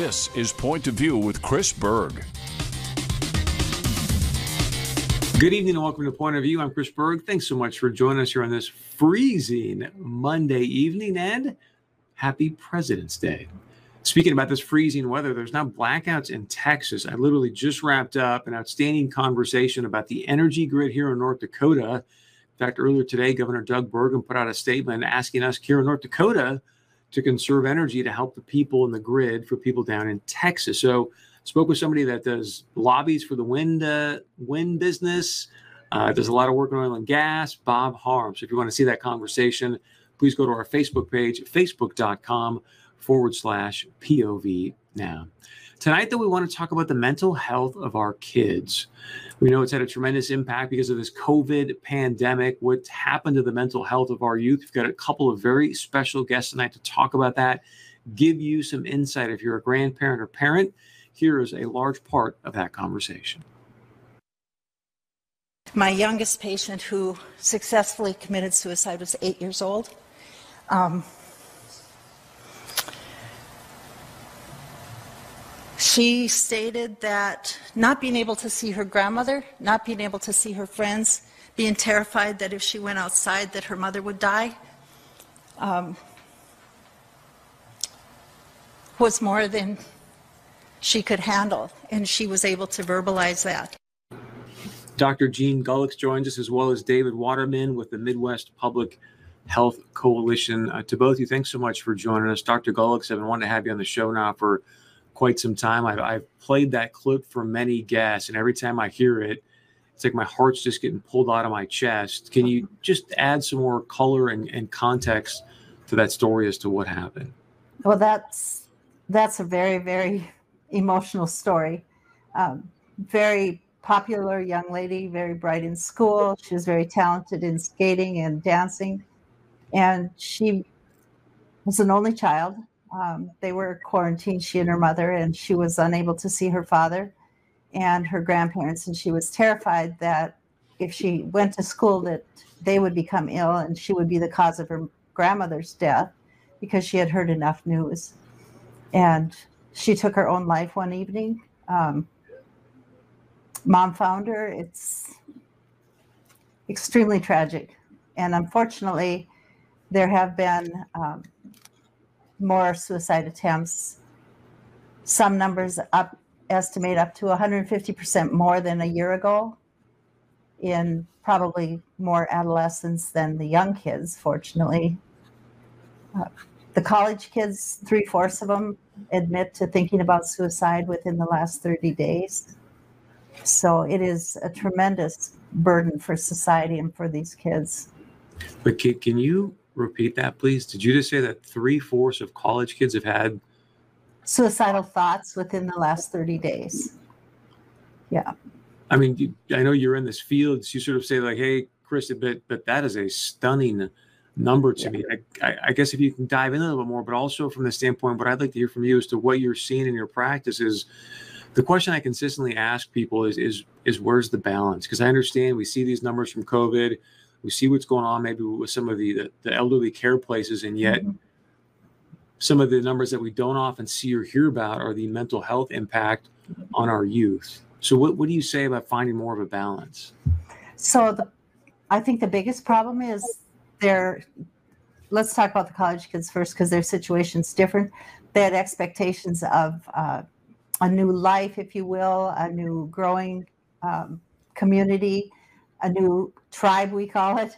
This is Point of View with Chris Berg. Good evening and welcome to Point of View. I'm Chris Berg. Thanks so much for joining us here on this freezing Monday evening and happy President's Day. Speaking about this freezing weather, there's now blackouts in Texas. I literally just wrapped up an outstanding conversation about the energy grid here in North Dakota. In fact, earlier today, Governor Doug Burgum put out a statement asking us here in North Dakota to conserve energy to help the people in the grid for people down in Texas. So, spoke with somebody that does lobbies for the wind uh, wind business. Uh, does a lot of work in oil and gas. Bob Harm. So, if you want to see that conversation, please go to our Facebook page, facebook.com forward slash POV now. Tonight, though, we want to talk about the mental health of our kids. We know it's had a tremendous impact because of this COVID pandemic. What's happened to the mental health of our youth? We've got a couple of very special guests tonight to talk about that, give you some insight if you're a grandparent or parent. Here is a large part of that conversation. My youngest patient who successfully committed suicide was eight years old. Um, She stated that not being able to see her grandmother, not being able to see her friends, being terrified that if she went outside that her mother would die, um, was more than she could handle, and she was able to verbalize that. Dr. Jean Gullix joins us, as well as David Waterman with the Midwest Public Health Coalition. Uh, to both of you, thanks so much for joining us. Dr. Gullix, I've been wanting to have you on the show now for quite some time. I've, I've played that clip for many guests, and every time I hear it, it's like my heart's just getting pulled out of my chest. Can you just add some more color and, and context to that story as to what happened? Well, that's that's a very very emotional story. Um, very popular young lady, very bright in school. She was very talented in skating and dancing, and she was an only child. Um, they were quarantined, she and her mother, and she was unable to see her father and her grandparents. And she was terrified that if she went to school, that they would become ill and she would be the cause of her grandmother's death because she had heard enough news. And she took her own life one evening. Um, mom found her. It's extremely tragic. And unfortunately, there have been um, more suicide attempts. Some numbers up estimate up to 150% more than a year ago in probably more adolescents than the young kids, fortunately. Uh, the college kids, three fourths of them admit to thinking about suicide within the last 30 days. So it is a tremendous burden for society and for these kids. But can, can you repeat that, please? Did you just say that three fourths of college kids have had suicidal thoughts within the last 30 days? Yeah. I mean, you, I know you're in this field. So you sort of say like, "Hey, Chris, but but that is a stunning number to yeah. me." I, I, I, guess if you can dive in a little bit more, but also from the standpoint, what I'd like to hear from you as to what you're seeing in your practice is the question I consistently ask people is is is where's the balance? Because I understand we see these numbers from COVID we see what's going on maybe with some of the the, the elderly care places, and yet mm-hmm. some of the numbers that we don't often see or hear about are the mental health impact on our youth. So, what what do you say about finding more of a balance? So, the, I think the biggest problem is there. Let's talk about the college kids first because their situation's different. They had expectations of uh, a new life, if you will, a new growing um, community a new tribe, we call it.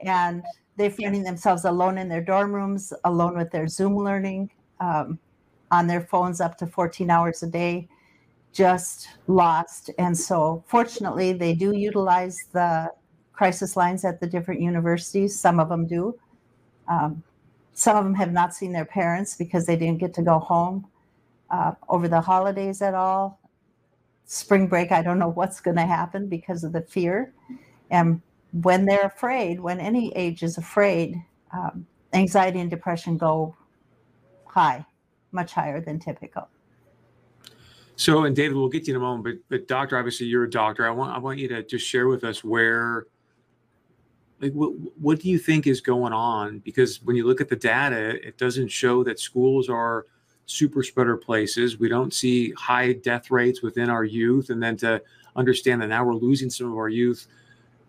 And they're finding themselves alone in their dorm rooms, alone with their Zoom learning, um, on their phones up to 14 hours a day, just lost. And so, fortunately, they do utilize the crisis lines at the different universities. Some of them do. Um, some of them have not seen their parents because they didn't get to go home uh, over the holidays at all spring break, I don't know what's going to happen because of the fear. And when they're afraid, when any age is afraid, um, anxiety and depression go high, much higher than typical. So, and David, we'll get to you in a moment, but but doctor, obviously you're a doctor. I want I want you to just share with us where, like, what what do you think is going on? Because when you look at the data, it doesn't show that schools are super spreader places. We don't see high death rates within our youth. And then to understand that now we're losing some of our youth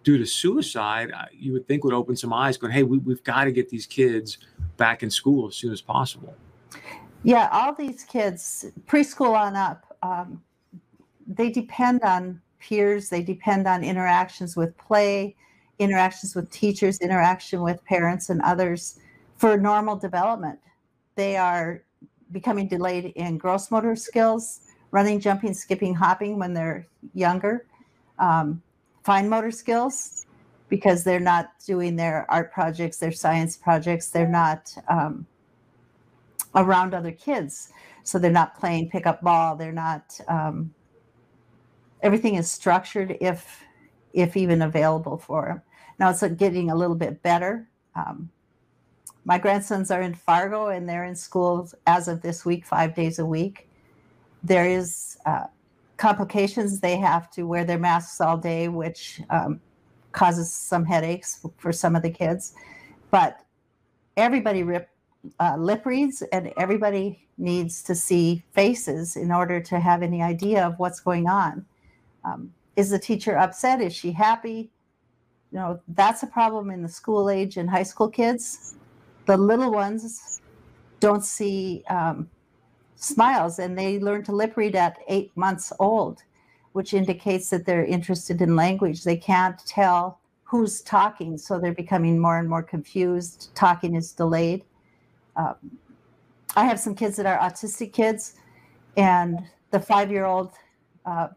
due to suicide, you would think would open some eyes going, hey, we, we've got to get these kids back in school as soon as possible. Yeah, all these kids, preschool on up, um, they depend on peers, they depend on interactions with play, interactions with teachers, interaction with parents and others for normal development. They are becoming delayed in gross motor skills, running, jumping, skipping, hopping when they're younger, um, fine motor skills because they're not doing their art projects, their science projects, they're not um, around other kids. So they're not playing pickup ball, they're not, um, everything is structured if, if even available for them. Now it's getting a little bit better. Um, my grandsons are in Fargo and they're in school as of this week, five days a week. There is uh, complications. They have to wear their masks all day, which um, causes some headaches for some of the kids. But everybody rip, uh, lip reads and everybody needs to see faces in order to have any idea of what's going on. Um, is the teacher upset? Is she happy? You know, that's a problem in the school age and high school kids the little ones don't see um, smiles and they learn to lip read at eight months old, which indicates that they're interested in language. They can't tell who's talking, so they're becoming more and more confused. Talking is delayed. Um, I have some kids that are autistic kids, and the five year old uh,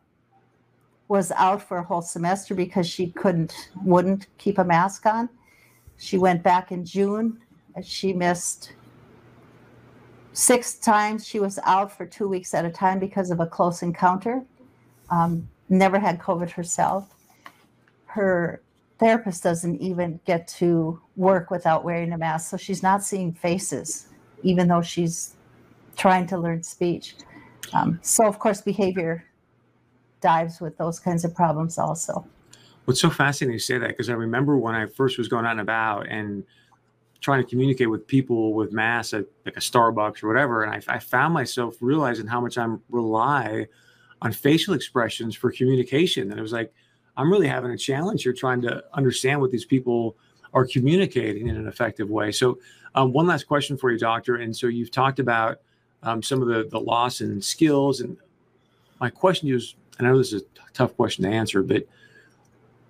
was out for a whole semester because she couldn't, wouldn't keep a mask on. She went back in June she missed six times. She was out for two weeks at a time because of a close encounter. Um, never had COVID herself. Her therapist doesn't even get to work without wearing a mask, so she's not seeing faces, even though she's trying to learn speech. Um, so, of course, behavior dives with those kinds of problems also. What's so fascinating you say that because I remember when I first was going out and about and trying to communicate with people with mass at like a Starbucks or whatever. And I, I found myself realizing how much I'm rely on facial expressions for communication. And it was like, I'm really having a challenge here trying to understand what these people are communicating in an effective way. So, um, one last question for you, doctor. And so you've talked about um, some of the the loss in skills, and my question is, and I know this is a tough question to answer, but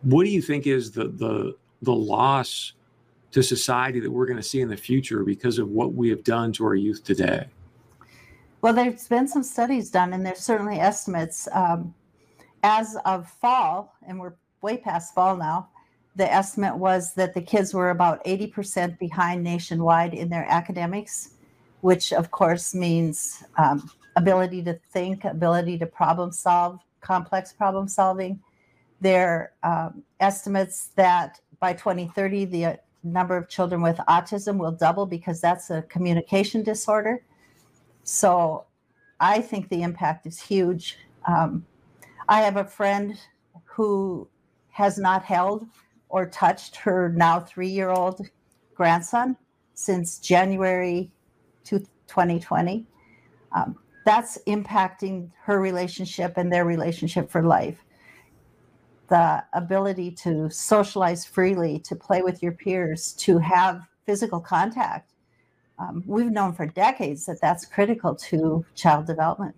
what do you think is the the the loss to society that we're going to see in the future because of what we have done to our youth today? Well, there's been some studies done, and there's certainly estimates. Um, as of fall, and we're way past fall now, the estimate was that the kids were about 80% behind nationwide in their academics, which of course means um, ability to think, ability to problem solve, complex problem solving. Their um, estimates that by 2030, the number of children with autism will double because that's a communication disorder. So I think the impact is huge. Um, I have a friend who has not held or touched her now three year old grandson since January 2020. Um, that's impacting her relationship and their relationship for life the ability to socialize freely, to play with your peers, to have physical contact. Um, we've known for decades that that's critical to child development.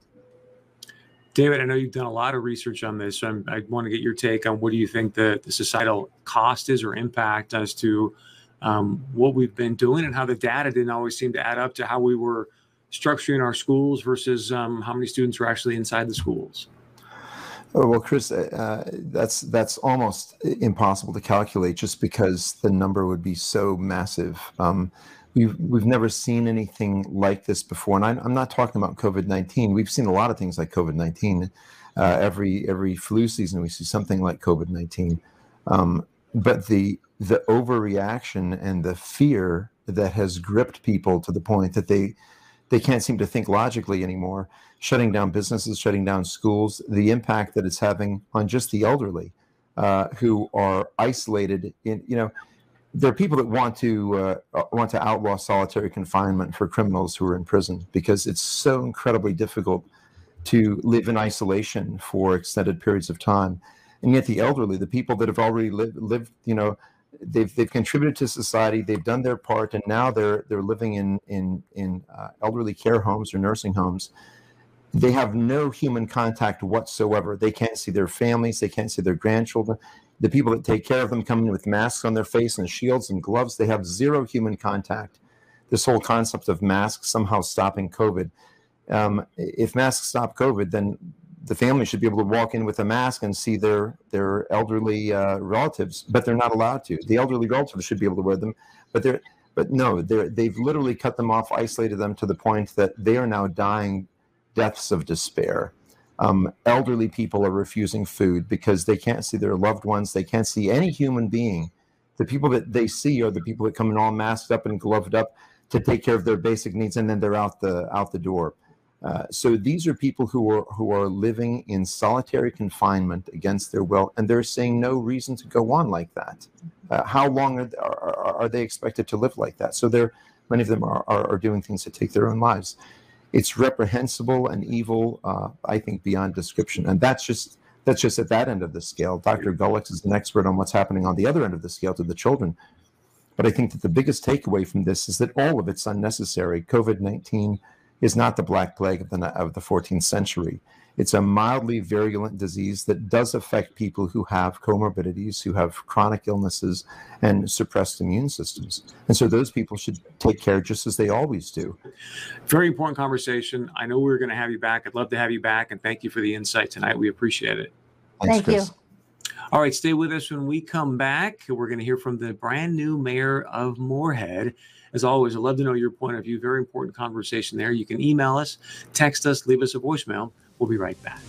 David, I know you've done a lot of research on this. So i want to get your take on what do you think the, the societal cost is or impact as to um, what we've been doing and how the data didn't always seem to add up to how we were structuring our schools versus um, how many students were actually inside the schools. Oh, well, Chris, uh, uh, that's that's almost impossible to calculate just because the number would be so massive. Um, we've we've never seen anything like this before, and I, am not talking about COVID nineteen. We've seen a lot of things like COVID nineteen. Uh, every every flu season, we see something like COVID nineteen. Um, but the the overreaction and the fear that has gripped people to the point that they they can't seem to think logically anymore shutting down businesses, shutting down schools, the impact that it's having on just the elderly uh, who are isolated in, you know, there are people that want to uh, want to outlaw solitary confinement for criminals who are in prison because it's so incredibly difficult to live in isolation for extended periods of time. And yet, the elderly, the people that have already lived, lived you know, they've they've contributed to society, they've done their part, and now they're they're living in in in uh, elderly care homes or nursing homes. They have no human contact whatsoever. They can't see their families. They can't see their grandchildren. The people that take care of them come in with masks on their face and shields and gloves. They have zero human contact. This whole concept of masks somehow stopping COVID. Um, if masks stop COVID, then the family should be able to walk in with a mask and see their their elderly uh, relatives, but they're not allowed to. The elderly relatives should be able to wear them, but they're but no, they're they've literally cut them off, isolated them to the point that they are now dying deaths of despair. Um, elderly people are refusing food because they can't see their loved ones. They can't see any human being. The people that they see are the people that come in all masked up and gloved up to take care of their basic needs, and then they're out the out the door. Uh, so these are people who are who are living in solitary confinement against their will, and they're saying no reason to go on like that. Uh, how long are, are, are, they expected to live like that? So they're many of them are, are, are, doing things to take their own lives. It's reprehensible and evil, uh, I think, beyond description, and that's just that's just at that end of the scale. Dr. Gullix is an expert on what's happening on the other end of the scale to the children. But I think that the biggest takeaway from this is that all of it's unnecessary. COVID 19 is not the Black Plague of the, of the 14th century. It's a mildly virulent disease that does affect people who have comorbidities, who have chronic illnesses, and suppressed immune systems. And so those people should take care just as they always do. Very important conversation. I know we are going to have you back. I'd love to have you back. And thank you for the insight tonight. We appreciate it. Thanks, Thank Chris. you. All right, stay with us when we come back. We're going to hear from the brand new mayor of Moorhead. As always, I'd love to know your point of view. Very important conversation there. You can email us, text us, leave us a voicemail. We'll be right back.